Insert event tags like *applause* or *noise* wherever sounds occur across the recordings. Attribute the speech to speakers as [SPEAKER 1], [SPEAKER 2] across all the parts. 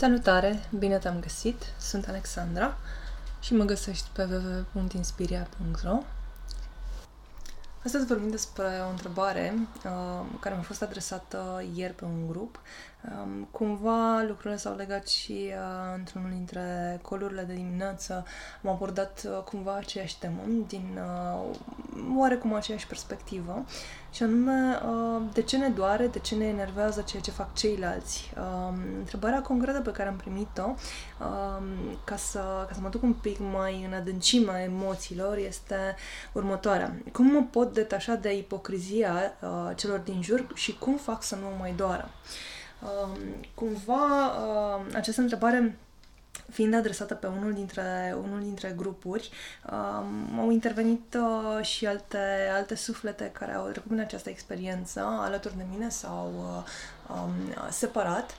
[SPEAKER 1] Salutare! Bine te-am găsit! Sunt Alexandra și mă găsești pe www.inspiria.ro Astăzi vorbim despre o întrebare uh, care mi-a fost adresată ieri pe un grup. Um, cumva lucrurile s-au legat și uh, într-unul dintre colurile de dimineață am abordat uh, cumva aceeași temă din uh, oarecum aceeași perspectivă și anume uh, de ce ne doare, de ce ne enervează ceea ce fac ceilalți. Uh, întrebarea concretă pe care am primit-o uh, ca, să, ca să mă duc un pic mai în adâncimea emoțiilor este următoarea. Cum mă pot detașa de ipocrizia uh, celor din jur și cum fac să nu mă mai doară? Uh, cumva uh, această întrebare fiind adresată pe unul dintre, unul dintre grupuri, um, au intervenit uh, și alte, alte suflete care au trecut prin această experiență alături de mine sau uh, um, separat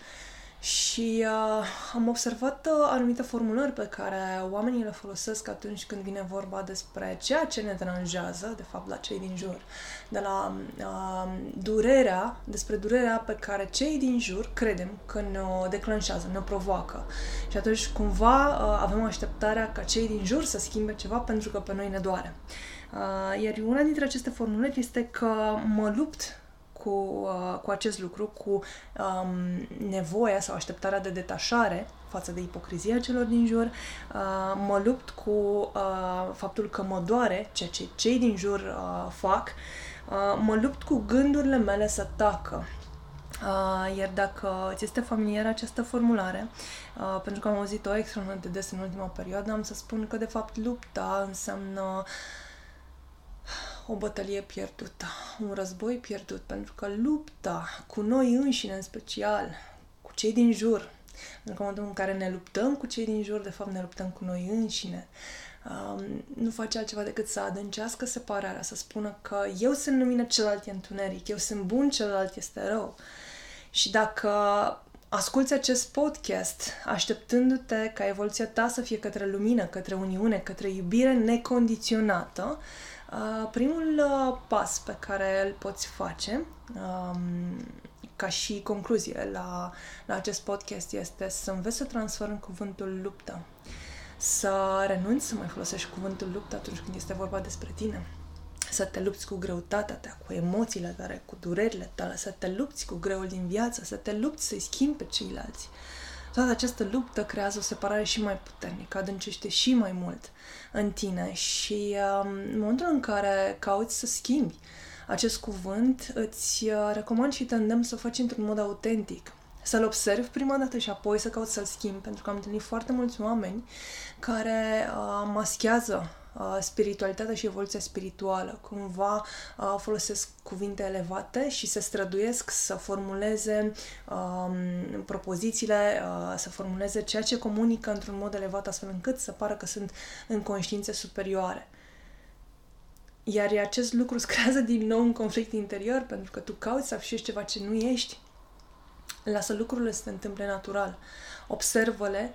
[SPEAKER 1] și uh, am observat uh, anumite formulări pe care oamenii le folosesc atunci când vine vorba despre ceea ce ne deranjează, de fapt, la cei din jur. De la uh, durerea, despre durerea pe care cei din jur credem că ne o declanșează, ne o provoacă. Și atunci, cumva, uh, avem așteptarea ca cei din jur să schimbe ceva pentru că pe noi ne doare. Uh, iar una dintre aceste formulări este că mă lupt cu, uh, cu acest lucru, cu um, nevoia sau așteptarea de detașare față de ipocrizia celor din jur. Uh, mă lupt cu uh, faptul că mă doare ceea ce cei din jur uh, fac. Uh, mă lupt cu gândurile mele să tacă. Uh, iar dacă ți este familiară această formulare, uh, pentru că am auzit-o extraordinar de des în ultima perioadă, am să spun că de fapt lupta înseamnă uh, o bătălie pierdută, un război pierdut, pentru că lupta cu noi înșine în special, cu cei din jur, în momentul în care ne luptăm cu cei din jur, de fapt ne luptăm cu noi înșine, um, nu face altceva decât să adâncească separarea, să spună că eu sunt lumină, celălalt e întuneric, eu sunt bun, celălalt este rău. Și dacă asculți acest podcast așteptându-te ca evoluția ta să fie către lumină, către uniune, către iubire necondiționată, Uh, primul uh, pas pe care îl poți face um, ca și concluzie la, la acest podcast este să înveți să transformi cuvântul luptă. Să renunți să mai folosești cuvântul luptă atunci când este vorba despre tine. Să te lupți cu greutatea ta, cu emoțiile tale, cu durerile tale, să te lupți cu greul din viață, să te lupți să-i schimbi pe ceilalți. Uh, toată această luptă creează o separare și mai puternică, adâncește și mai mult în tine și um, în momentul în care cauți să schimbi acest cuvânt, îți uh, recomand și te îndemn să o faci într-un mod autentic. Să-l observi prima dată și apoi să cauți să-l schimbi, pentru că am întâlnit foarte mulți oameni care uh, maschează Uh, spiritualitatea și evoluția spirituală. Cumva uh, folosesc cuvinte elevate și se străduiesc să formuleze um, propozițiile, uh, să formuleze ceea ce comunică într-un mod elevat astfel încât să pară că sunt în conștiințe superioare. Iar acest lucru îți creează din nou un conflict interior pentru că tu cauți să afișezi ceva ce nu ești. Lasă lucrurile să se întâmple natural. Observă-le,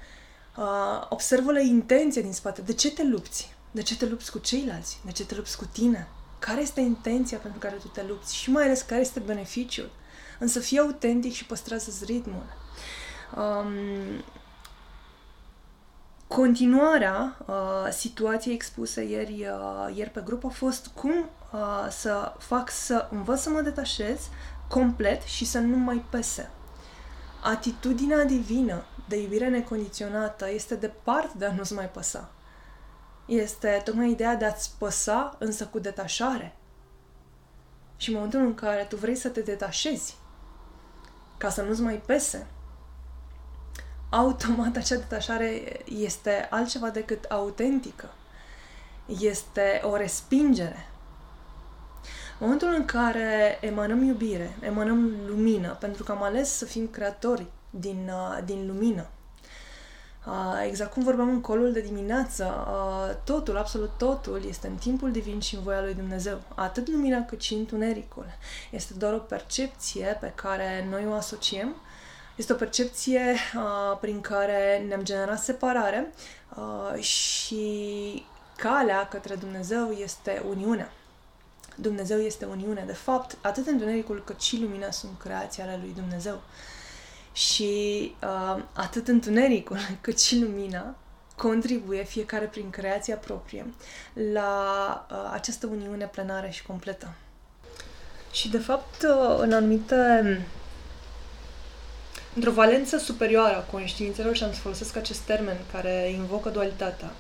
[SPEAKER 1] uh, observă-le intenția din spate. De ce te lupți? De ce te lupți cu ceilalți? De ce te lupți cu tine? Care este intenția pentru care tu te lupți? Și mai ales care este beneficiul? Însă fii autentic și păstrează-ți ritmul. Um, continuarea uh, situației expuse ieri, uh, ieri pe grup a fost cum uh, să fac să învăț să mă detașez complet și să nu mai pese. Atitudinea divină de iubire necondiționată este departe de a nu-ți mai păsa este tocmai ideea de a-ți păsa, însă cu detașare. Și în momentul în care tu vrei să te detașezi, ca să nu-ți mai pese, automat acea detașare este altceva decât autentică. Este o respingere. În momentul în care emanăm iubire, emanăm lumină, pentru că am ales să fim creatori din, uh, din lumină, Uh, exact cum vorbeam în colul de dimineață, uh, totul, absolut totul, este în timpul divin și în voia lui Dumnezeu. Atât lumina cât și întunericul. Este doar o percepție pe care noi o asociem. Este o percepție uh, prin care ne-am generat separare uh, și calea către Dumnezeu este uniunea. Dumnezeu este uniune. De fapt, atât întunericul cât și lumina sunt creații ale lui Dumnezeu. Și uh, atât întunericul *laughs* cât și lumina contribuie fiecare prin creația proprie la uh, această uniune plenară și completă. Și, de fapt, uh, în anumite într-o valență superioară a conștiințelor și am să folosesc acest termen care invocă dualitatea,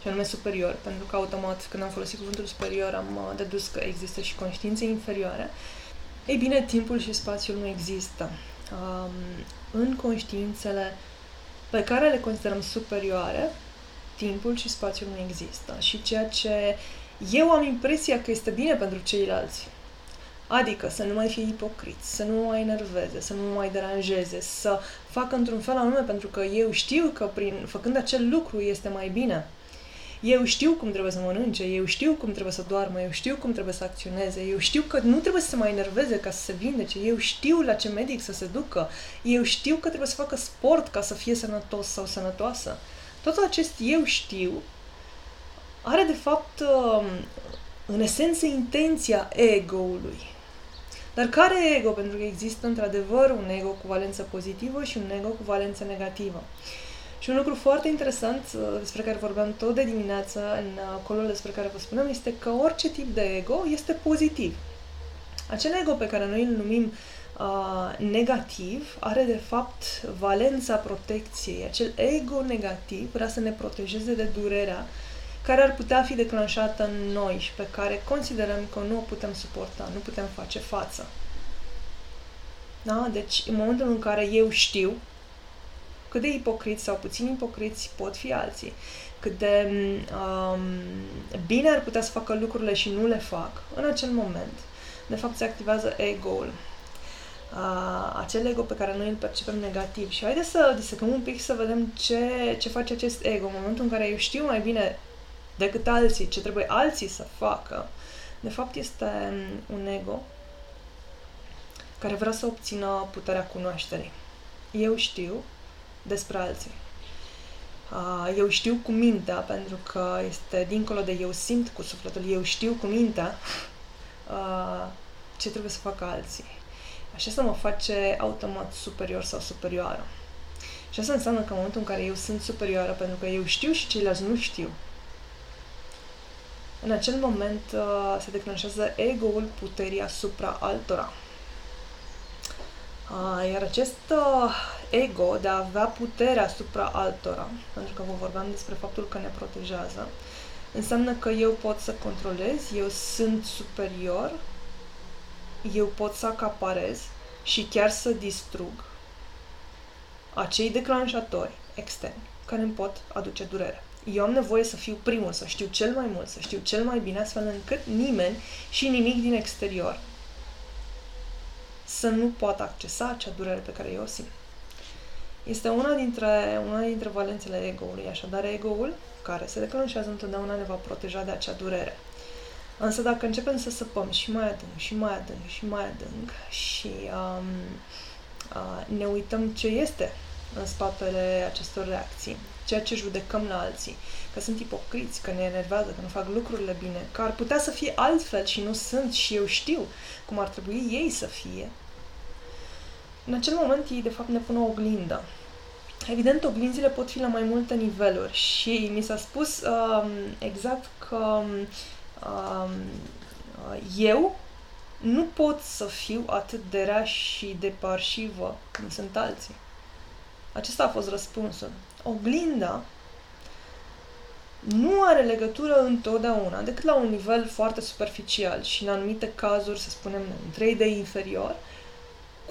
[SPEAKER 1] și anume superior, pentru că automat când am folosit cuvântul superior am uh, dedus că există și conștiințe inferioare. Ei bine, timpul și spațiul nu există. Um, în conștiințele pe care le considerăm superioare, timpul și spațiul nu există. Și ceea ce eu am impresia că este bine pentru ceilalți, Adică să nu mai fie ipocriți, să nu mai enerveze, să nu mai deranjeze, să facă într-un fel anume, pentru că eu știu că prin făcând acel lucru este mai bine. Eu știu cum trebuie să mănânce, eu știu cum trebuie să doarmă, eu știu cum trebuie să acționeze, eu știu că nu trebuie să se mai enerveze ca să se vindece, eu știu la ce medic să se ducă, eu știu că trebuie să facă sport ca să fie sănătos sau sănătoasă. Tot acest eu știu are de fapt um, în esență intenția ego-ului. Dar care e ego? Pentru că există într-adevăr un ego cu valență pozitivă și un ego cu valență negativă. Și un lucru foarte interesant uh, despre care vorbeam tot de dimineață în colul despre care vă spuneam este că orice tip de ego este pozitiv. Acel ego pe care noi îl numim uh, negativ are de fapt valența protecției. Acel ego negativ vrea să ne protejeze de durerea care ar putea fi declanșată în noi și pe care considerăm că nu o putem suporta, nu putem face față. Da? Deci, în momentul în care eu știu cât de ipocriți sau puțin ipocriți pot fi alții, cât de um, bine ar putea să facă lucrurile și nu le fac, în acel moment, de fapt, se activează ego-ul. Uh, acel ego pe care noi îl percepem negativ. Și haideți să disecăm un pic să vedem ce, ce face acest ego în momentul în care eu știu mai bine decât alții, ce trebuie alții să facă. De fapt, este un ego care vrea să obțină puterea cunoașterii. Eu știu despre alții. Eu știu cu mintea, pentru că este dincolo de eu simt cu sufletul, eu știu cu mintea ce trebuie să facă alții. Așa să mă face automat superior sau superioară. Și asta înseamnă că în momentul în care eu sunt superioară, pentru că eu știu și ceilalți nu știu, în acel moment uh, se declanșează ego-ul puterii asupra altora. Uh, iar acest uh, ego de a avea putere asupra altora, pentru că vă vorbeam despre faptul că ne protejează, înseamnă că eu pot să controlez, eu sunt superior, eu pot să acaparez și chiar să distrug acei declanșatori externi care îmi pot aduce durere. Eu am nevoie să fiu primul, să știu cel mai mult, să știu cel mai bine, astfel încât nimeni și nimic din exterior să nu poată accesa acea durere pe care eu o simt. Este una dintre, una dintre valențele ego-ului, așadar ego-ul, care se declanșează întotdeauna, ne va proteja de acea durere. Însă dacă începem să săpăm și mai adânc, și mai adânc, și mai adânc și um, uh, ne uităm ce este în spatele acestor reacții, ceea ce judecăm la alții, că sunt ipocriți, că ne enervează, că nu fac lucrurile bine, că ar putea să fie altfel și nu sunt și eu știu cum ar trebui ei să fie. În acel moment ei de fapt ne pun o oglindă. Evident, oglinzile pot fi la mai multe niveluri și mi s-a spus um, exact că um, eu nu pot să fiu atât de rea și de parșivă cum sunt alții. Acesta a fost răspunsul. Oglinda nu are legătură întotdeauna, decât la un nivel foarte superficial și în anumite cazuri, să spunem, în 3D inferior,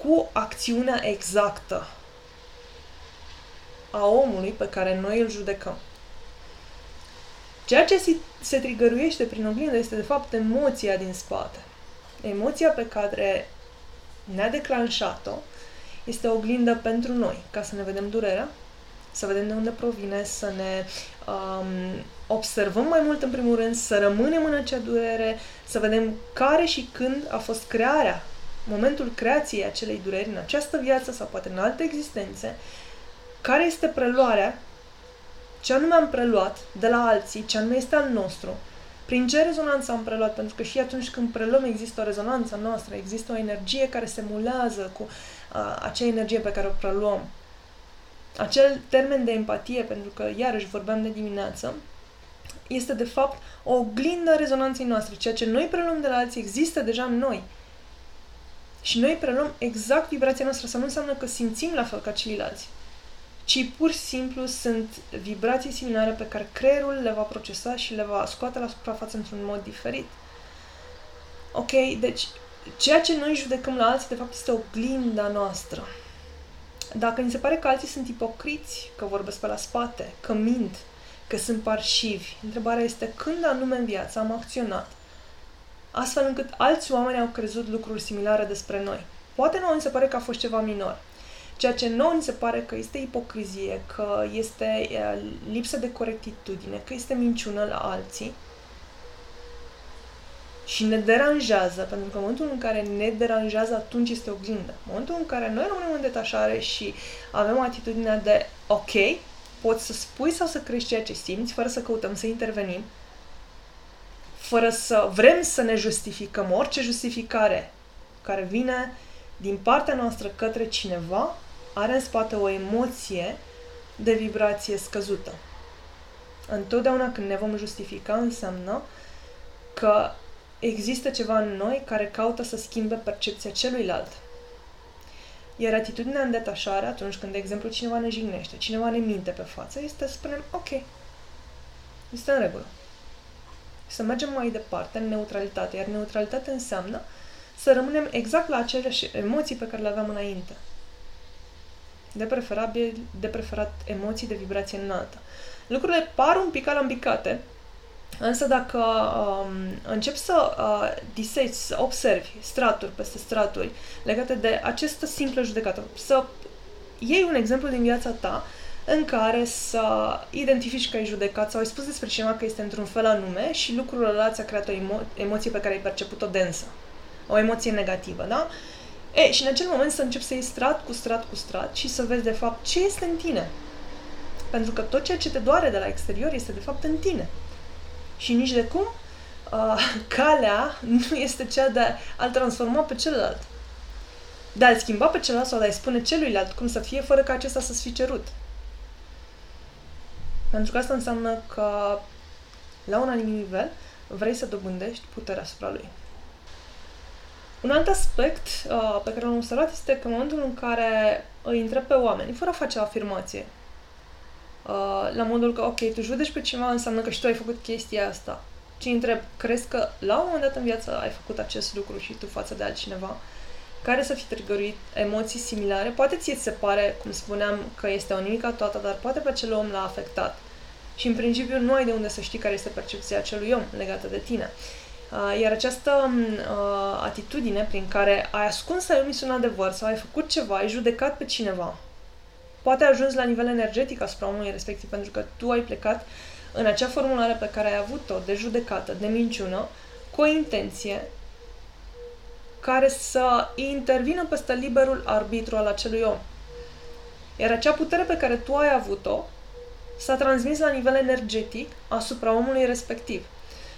[SPEAKER 1] cu acțiunea exactă a omului pe care noi îl judecăm. Ceea ce se, se trigăruiește prin oglindă este, de fapt, emoția din spate. Emoția pe care ne-a declanșat-o este o oglindă pentru noi, ca să ne vedem durerea, să vedem de unde provine, să ne um, observăm mai mult în primul rând, să rămânem în acea durere, să vedem care și când a fost crearea, momentul creației acelei dureri în această viață sau poate în alte existențe, care este preluarea, ce anume am preluat de la alții, ce anume este al nostru, Prin ce rezonanță am preluat? Pentru că și atunci când preluăm există o rezonanță noastră, există o energie care se mulează cu uh, acea energie pe care o preluăm. Acel termen de empatie, pentru că iarăși vorbeam de dimineață, este de fapt o oglindă a rezonanței noastre. Ceea ce noi preluăm de la alții există deja în noi. Și noi preluăm exact vibrația noastră. Să nu înseamnă că simțim la fel ca ceilalți, ci pur și simplu sunt vibrații similare pe care creierul le va procesa și le va scoate la suprafață într-un mod diferit. Ok, deci ceea ce noi judecăm la alții, de fapt, este oglinda noastră. Dacă ni se pare că alții sunt ipocriți, că vorbesc pe la spate, că mint, că sunt parșivi, întrebarea este când anume în viață am acționat astfel încât alți oameni au crezut lucruri similare despre noi. Poate nouă ni se pare că a fost ceva minor, ceea ce nouă ni se pare că este ipocrizie, că este lipsă de corectitudine, că este minciună la alții, și ne deranjează, pentru că în momentul în care ne deranjează, atunci este oglindă. În momentul în care noi rămânem în detașare și avem atitudinea de ok, poți să spui sau să crești ceea ce simți, fără să căutăm să intervenim, fără să vrem să ne justificăm orice justificare care vine din partea noastră către cineva, are în spate o emoție de vibrație scăzută. Întotdeauna când ne vom justifica înseamnă că există ceva în noi care caută să schimbe percepția celuilalt. Iar atitudinea în detașare, atunci când, de exemplu, cineva ne jignește, cineva ne minte pe față, este să spunem, ok, este în regulă să mergem mai departe în neutralitate. Iar neutralitatea înseamnă să rămânem exact la aceleași emoții pe care le aveam înainte. De preferabil, de preferat emoții de vibrație înaltă. Lucrurile par un pic alambicate, însă dacă um, începi să uh, disegi, să observi straturi peste straturi legate de această simplă judecată, să iei un exemplu din viața ta în care să identifici că ai judecat sau ai spus despre cineva că este într-un fel anume și lucrul ăla ți-a creat o emo- emoție pe care ai perceput-o densă. O emoție negativă, da? E, și în acel moment să începi să iei strat cu strat cu strat și să vezi de fapt ce este în tine. Pentru că tot ceea ce te doare de la exterior este de fapt în tine. Și nici de cum uh, *laughs* calea nu este cea de a-l transforma pe celălalt. De a-l schimba pe celălalt sau de a-i spune celuilalt cum să fie fără ca acesta să-ți fi cerut. Pentru că asta înseamnă că la un anumit nivel vrei să dobândești puterea asupra lui. Un alt aspect uh, pe care l-am observat este că în momentul în care îi întreb pe oameni, fără a face o afirmație, uh, la modul că, ok, tu judeci pe cineva, înseamnă că și tu ai făcut chestia asta. Și întreb, crezi că la un moment dat în viață ai făcut acest lucru și tu față de altcineva? Care să fi trigăruit emoții similare. Poate ți se pare, cum spuneam, că este o nimica toată, dar poate pe acel om l-a afectat. Și în principiu nu ai de unde să știi care este percepția acelui om legată de tine. Uh, iar această uh, atitudine prin care ai ascuns să ai omis un adevăr sau ai făcut ceva, ai judecat pe cineva, poate ai ajuns la nivel energetic asupra omului respectiv, pentru că tu ai plecat în acea formulare pe care ai avut-o de judecată, de minciună, cu o intenție care să intervină peste liberul arbitru al acelui om. Iar acea putere pe care tu ai avut-o s-a transmis la nivel energetic asupra omului respectiv.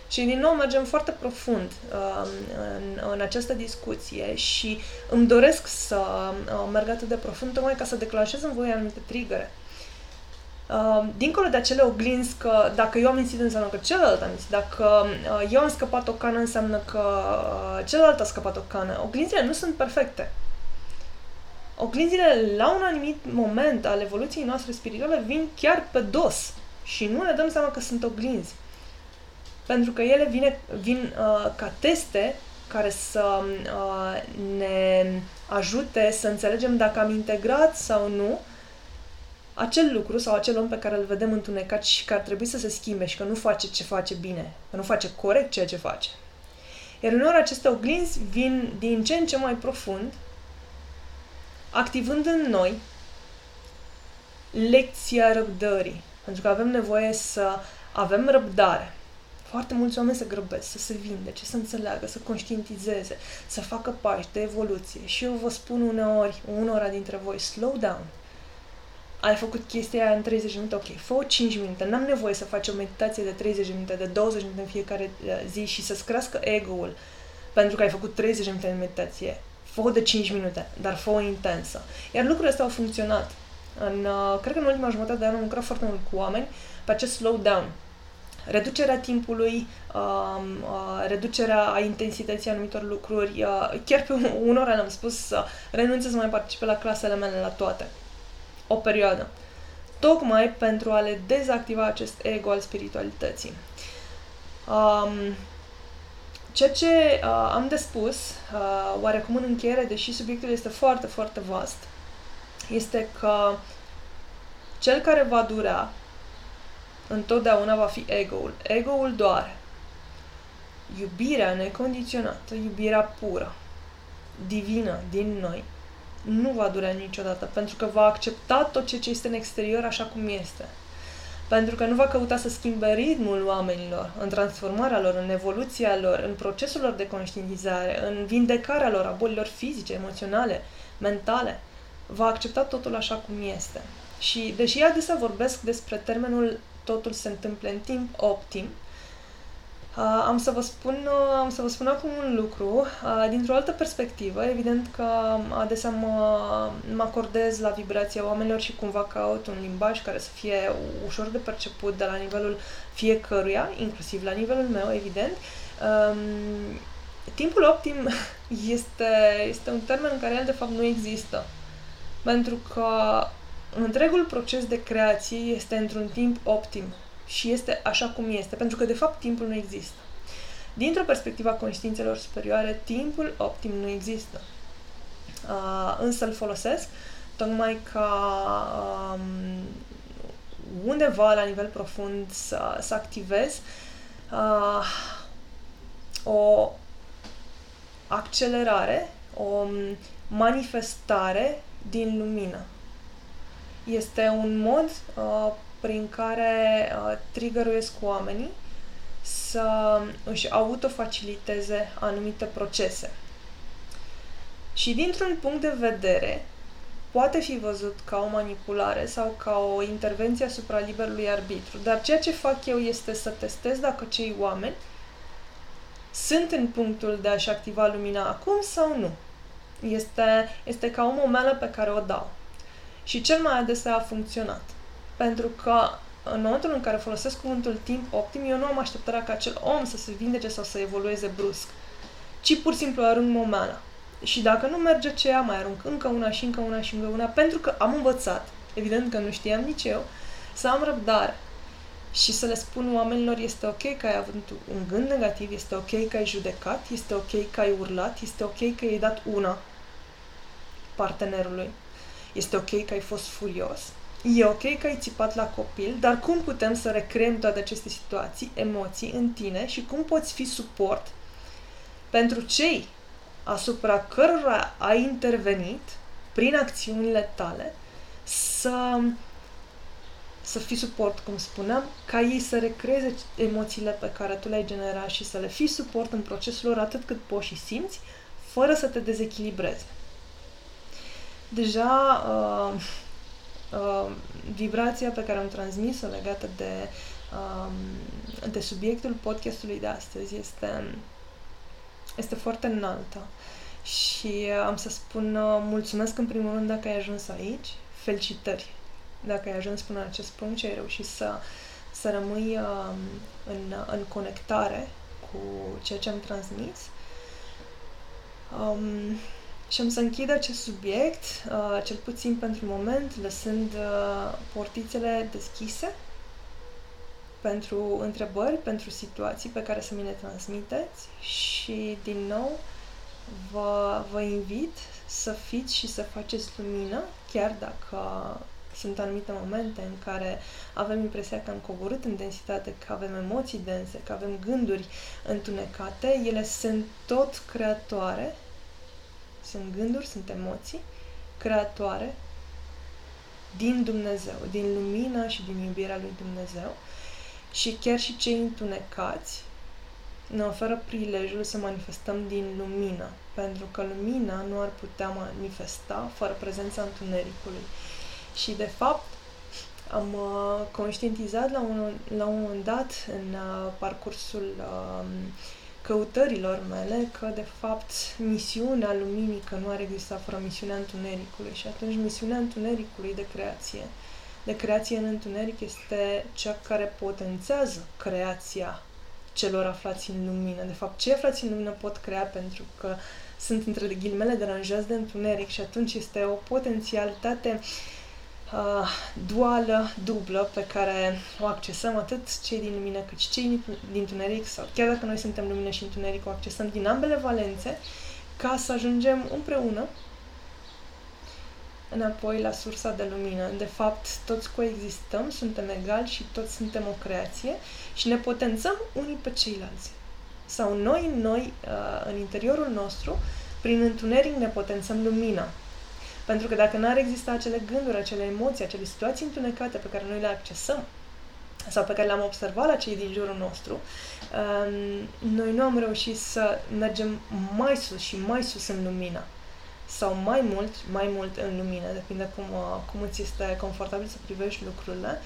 [SPEAKER 1] Și din nou mergem foarte profund uh, în, în această discuție și îmi doresc să uh, merg atât de profund tocmai ca să declanșez în voi anumite trigăre. Uh, dincolo de acele oglinzi că dacă eu am mințit înseamnă că celălalt a mințit, dacă uh, eu am scăpat o cană înseamnă că uh, celălalt a scăpat o cană. Oglinzile nu sunt perfecte. Oglinzile la un anumit moment al evoluției noastre spirituale vin chiar pe dos și nu ne dăm seama că sunt oglinzi. Pentru că ele vine, vin uh, ca teste care să uh, ne ajute să înțelegem dacă am integrat sau nu acel lucru sau acel om pe care îl vedem întunecat și că ar trebui să se schimbe și că nu face ce face bine, că nu face corect ceea ce face. Iar uneori aceste oglinzi vin din ce în ce mai profund, activând în noi lecția răbdării. Pentru că avem nevoie să avem răbdare. Foarte mulți oameni se grăbesc să se vindece, să înțeleagă, să conștientizeze, să facă pași de evoluție. Și eu vă spun uneori, unora dintre voi, slow down ai făcut chestia aia în 30 minute, ok, fă 5 minute. N-am nevoie să faci o meditație de 30 minute, de 20 minute în fiecare uh, zi și să-ți crească ego-ul pentru că ai făcut 30 minute de meditație. Fă de 5 minute, dar fă intensă. Iar lucrurile astea au funcționat. În, uh, cred că în ultima jumătate de an am lucrat foarte mult cu oameni pe acest slow down. Reducerea timpului, uh, uh, reducerea a intensității anumitor lucruri. Uh, chiar pe unora le-am spus să renunțe să mai participe la clasele mele la toate o perioadă, tocmai pentru a le dezactiva acest ego al spiritualității. Um, ceea ce uh, am de spus, uh, oarecum în încheiere, deși subiectul este foarte, foarte vast, este că cel care va dura întotdeauna va fi ego-ul. Ego-ul doare. Iubirea necondiționată, iubirea pură, divină din noi, nu va dura niciodată, pentru că va accepta tot ce este în exterior așa cum este. Pentru că nu va căuta să schimbe ritmul oamenilor, în transformarea lor, în evoluția lor, în procesul lor de conștientizare, în vindecarea lor a bolilor fizice, emoționale, mentale. Va accepta totul așa cum este. Și deși adesea vorbesc despre termenul totul se întâmplă în timp optim, Uh, am să vă spun, uh, am să vă spun acum un lucru uh, dintr-o altă perspectivă. Evident că adesea mă, mă acordez la vibrația oamenilor și cumva caut un limbaj care să fie ușor de perceput de la nivelul fiecăruia, inclusiv la nivelul meu, evident. Um, timpul optim *laughs* este, este un termen care el de fapt nu există. Pentru că întregul proces de creație este într-un timp optim și este așa cum este, pentru că de fapt timpul nu există. Dintr-o perspectivă a conștiințelor superioare, timpul optim nu există. Uh, însă îl folosesc tocmai ca um, undeva la nivel profund să, să activez uh, o accelerare, o manifestare din lumină. Este un mod uh, prin care uh, triggeruiesc oamenii să își autofaciliteze anumite procese. Și dintr-un punct de vedere, poate fi văzut ca o manipulare sau ca o intervenție asupra liberului arbitru, dar ceea ce fac eu este să testez dacă cei oameni sunt în punctul de a-și activa lumina acum sau nu. Este, este ca o momelă pe care o dau. Și cel mai adesea a funcționat. Pentru că în momentul în care folosesc cuvântul timp optim, eu nu am așteptarea ca acel om să se vindece sau să evolueze brusc, ci pur și simplu arunc momeala. Și dacă nu merge ce mai arunc încă una și încă una și încă una, pentru că am învățat, evident că nu știam nici eu, să am răbdare. Și să le spun oamenilor este ok că ai avut un gând negativ, este ok că ai judecat, este ok că ai urlat, este ok că ai dat una partenerului, este ok că ai fost furios, E ok că ai țipat la copil, dar cum putem să recreăm toate aceste situații, emoții în tine și cum poți fi suport pentru cei asupra cărora ai intervenit prin acțiunile tale să, să fii suport, cum spuneam, ca ei să recreeze emoțiile pe care tu le-ai generat și să le fii suport în procesul lor atât cât poți și simți, fără să te dezechilibrezi. Deja uh, uh, vibrația pe care am transmis-o legată de, um, de subiectul podcastului de astăzi este, este foarte înaltă. Și uh, am să spun uh, mulțumesc în primul rând dacă ai ajuns aici, felicitări dacă ai ajuns până la acest punct și ai reușit să, să rămâi uh, în, în conectare cu ceea ce am transmis. Um, și am să închid acest subiect, uh, cel puțin pentru moment, lăsând uh, portițele deschise pentru întrebări, pentru situații pe care să mi le transmiteți. Și, din nou, vă, vă invit să fiți și să faceți lumină, chiar dacă sunt anumite momente în care avem impresia că am coborât în densitate, că avem emoții dense, că avem gânduri întunecate, ele sunt tot creatoare sunt gânduri, sunt emoții creatoare din Dumnezeu, din lumina și din iubirea lui Dumnezeu și chiar și cei întunecați ne oferă prilejul să manifestăm din lumină, pentru că lumina nu ar putea manifesta fără prezența întunericului. Și, de fapt, am uh, conștientizat la un, la un moment dat în uh, parcursul uh, căutărilor mele că, de fapt, misiunea luminii că nu ar exista fără misiunea întunericului și atunci misiunea întunericului de creație, de creație în întuneric este cea care potențează creația celor aflați în lumină. De fapt, cei aflați în lumină pot crea pentru că sunt între ghilimele deranjați de întuneric și atunci este o potențialitate uh, duală, dublă, pe care o accesăm atât cei din lumină cât și cei din întuneric sau chiar dacă noi suntem lumină și întuneric, o accesăm din ambele valențe ca să ajungem împreună înapoi la sursa de lumină. De fapt, toți coexistăm, suntem egali și toți suntem o creație și ne potențăm unii pe ceilalți. Sau noi, noi, uh, în interiorul nostru, prin întuneric ne potențăm lumina. Pentru că dacă n-ar exista acele gânduri, acele emoții, acele situații întunecate pe care noi le accesăm, sau pe care le-am observat la cei din jurul nostru, um, noi nu am reușit să mergem mai sus și mai sus în lumină sau mai mult, mai mult în lumină, depinde cum, uh, cum îți este confortabil să privești lucrurile.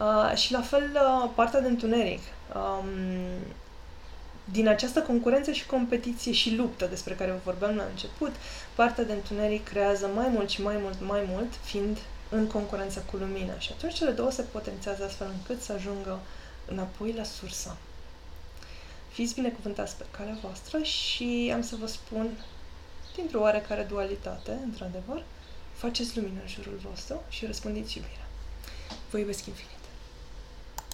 [SPEAKER 1] Uh, și la fel uh, partea de întuneric. Um, din această concurență și competiție și luptă despre care vorbeam la început, partea de întuneric creează mai mult și mai mult, mai mult, fiind în concurență cu lumina. Și atunci cele două se potențează astfel încât să ajungă înapoi la sursă. Fiți binecuvântați pe calea voastră și am să vă spun dintr-o oarecare dualitate, într-adevăr, faceți lumină în jurul vostru și răspundeți iubirea. Vă iubesc infinit.